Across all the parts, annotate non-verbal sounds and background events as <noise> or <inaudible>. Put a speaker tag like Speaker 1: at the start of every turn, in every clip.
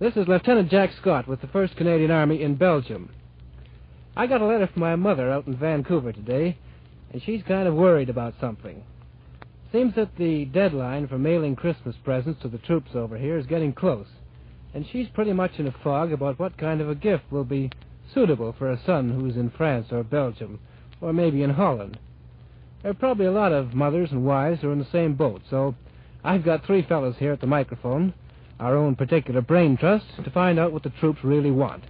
Speaker 1: This is Lieutenant Jack Scott with the 1st Canadian Army in Belgium. I got a letter from my mother out in Vancouver today, and she's kind of worried about something. Seems that the deadline for mailing Christmas presents to the troops over here is getting close, and she's pretty much in a fog about what kind of a gift will be suitable for a son who's in France or Belgium, or maybe in Holland. There are probably a lot of mothers and wives who are in the same boat, so I've got three fellows here at the microphone our own particular brain trust, to find out what the troops really want.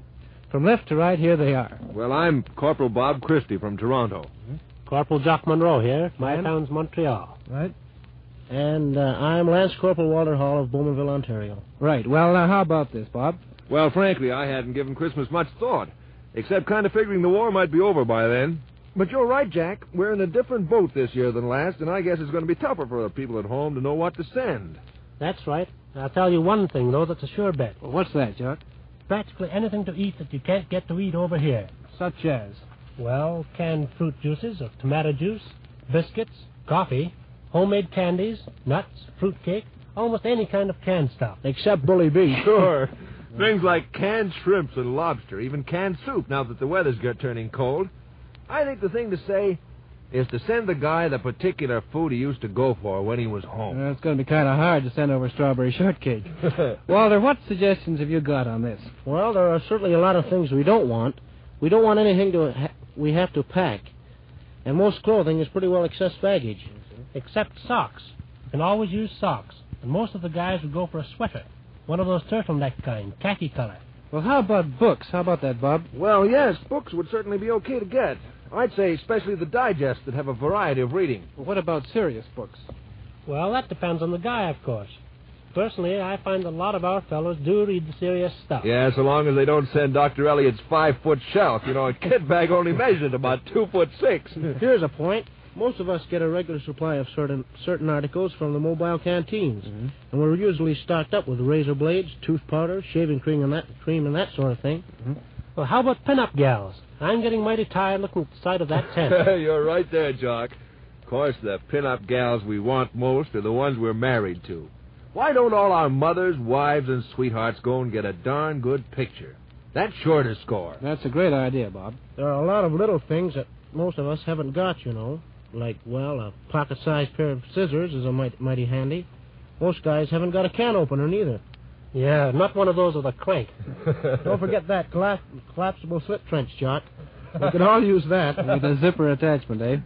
Speaker 1: From left to right, here they are.
Speaker 2: Well, I'm Corporal Bob Christie from Toronto.
Speaker 3: Corporal Jock Monroe here. My
Speaker 1: And?
Speaker 3: town's Montreal.
Speaker 1: Right?
Speaker 3: And uh, I'm Lance Corporal Walter Hall of Bowmanville, Ontario.
Speaker 1: Right. Well, now, how about this, Bob?
Speaker 2: Well, frankly, I hadn't given Christmas much thought, except kind of figuring the war might be over by then. But you're right, Jack. We're in a different boat this year than last, and I guess it's going to be tougher for the people at home to know what to send.
Speaker 3: That's right. I'll tell you one thing, though, that's a sure bet.
Speaker 1: Well, what's that, Jock?
Speaker 3: Practically anything to eat that you can't get to eat over here.
Speaker 1: Such as?
Speaker 3: Well, canned fruit juices or tomato juice, biscuits, coffee, homemade candies, nuts, fruitcake, almost any kind of canned stuff.
Speaker 1: Except bully beef. <laughs>
Speaker 2: Sure. Things like canned shrimps and lobster, even canned soup now that the weather's got turning cold. I think the thing to say is to send the guy the particular food he used to go for when he was home.
Speaker 1: Uh, it's going to be kind of hard to send over strawberry shortcake. <laughs> Walter, what suggestions have you got on this?
Speaker 3: Well, there are certainly a lot of things we don't want. We don't want anything to ha- we have to pack. And most clothing is pretty well excess baggage. Except socks. You can always use socks. And most of the guys would go for a sweater. One of those turtleneck kind, khaki color.
Speaker 1: Well, how about books? How about that, Bob?
Speaker 2: Well, yes, books would certainly be okay to get. I'd say especially the digests that have a variety of reading.
Speaker 1: Well, what about serious books?
Speaker 3: Well, that depends on the guy, of course. Personally, I find a lot of our fellows do read the serious stuff.
Speaker 2: Yeah, so long as they don't send Dr. Eliot's five foot shelf. You know, a kit bag only measured about two foot six. <laughs>
Speaker 3: Here's a point. Most of us get a regular supply of certain certain articles from the mobile canteens,
Speaker 1: Mm-hmm.
Speaker 3: and we're usually stocked up with razor blades, tooth powder, shaving cream, and that cream and that sort of thing.
Speaker 1: Mm-hmm.
Speaker 3: Well, how about pin-up gals? I'm getting mighty tired looking at the side of that <laughs> tent.
Speaker 2: You're right there, Jock. Of course, the pin-up gals we want most are the ones we're married to. Why don't all our mothers, wives, and sweethearts go and get a darn good picture? That's sure to score.
Speaker 1: That's a great idea, Bob.
Speaker 3: there are a lot of little things that most of us haven't got, you know. Like, well, a pocket-sized pair of scissors is a mighty, mighty handy. Most guys haven't got a can opener neither. Yeah, not one of those with a crank. <laughs> Don't forget that colla- collapsible slit trench, Jock. <laughs> We could all use that.
Speaker 1: With a zipper attachment, eh?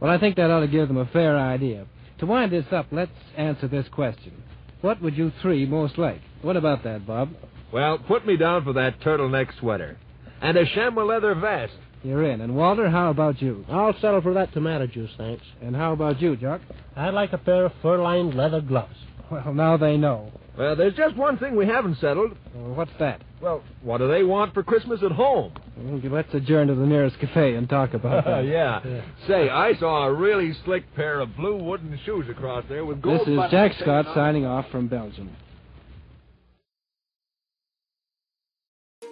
Speaker 1: Well, I think that ought to give them a fair idea. To wind this up, let's answer this question. What would you three most like? What about that, Bob?
Speaker 2: Well, put me down for that turtleneck sweater. And a chamois leather vest.
Speaker 1: You're in. And Walter, how about you?
Speaker 3: I'll settle for that tomato juice, thanks.
Speaker 1: And how about you, Jock?
Speaker 3: I'd like a pair of fur-lined leather gloves.
Speaker 1: Well, now they know.
Speaker 2: Well, there's just one thing we haven't settled.
Speaker 1: Well, what's that?
Speaker 2: Well, what do they want for Christmas at home?
Speaker 1: Well, Let's adjourn to the nearest cafe and talk about <laughs> that.
Speaker 2: yeah. Say, I saw a really slick pair of blue wooden shoes across there with gold
Speaker 1: This is Jack Scott
Speaker 2: off.
Speaker 1: signing off from Belgium.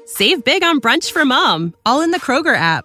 Speaker 4: Save big on brunch for mom, all in the Kroger app.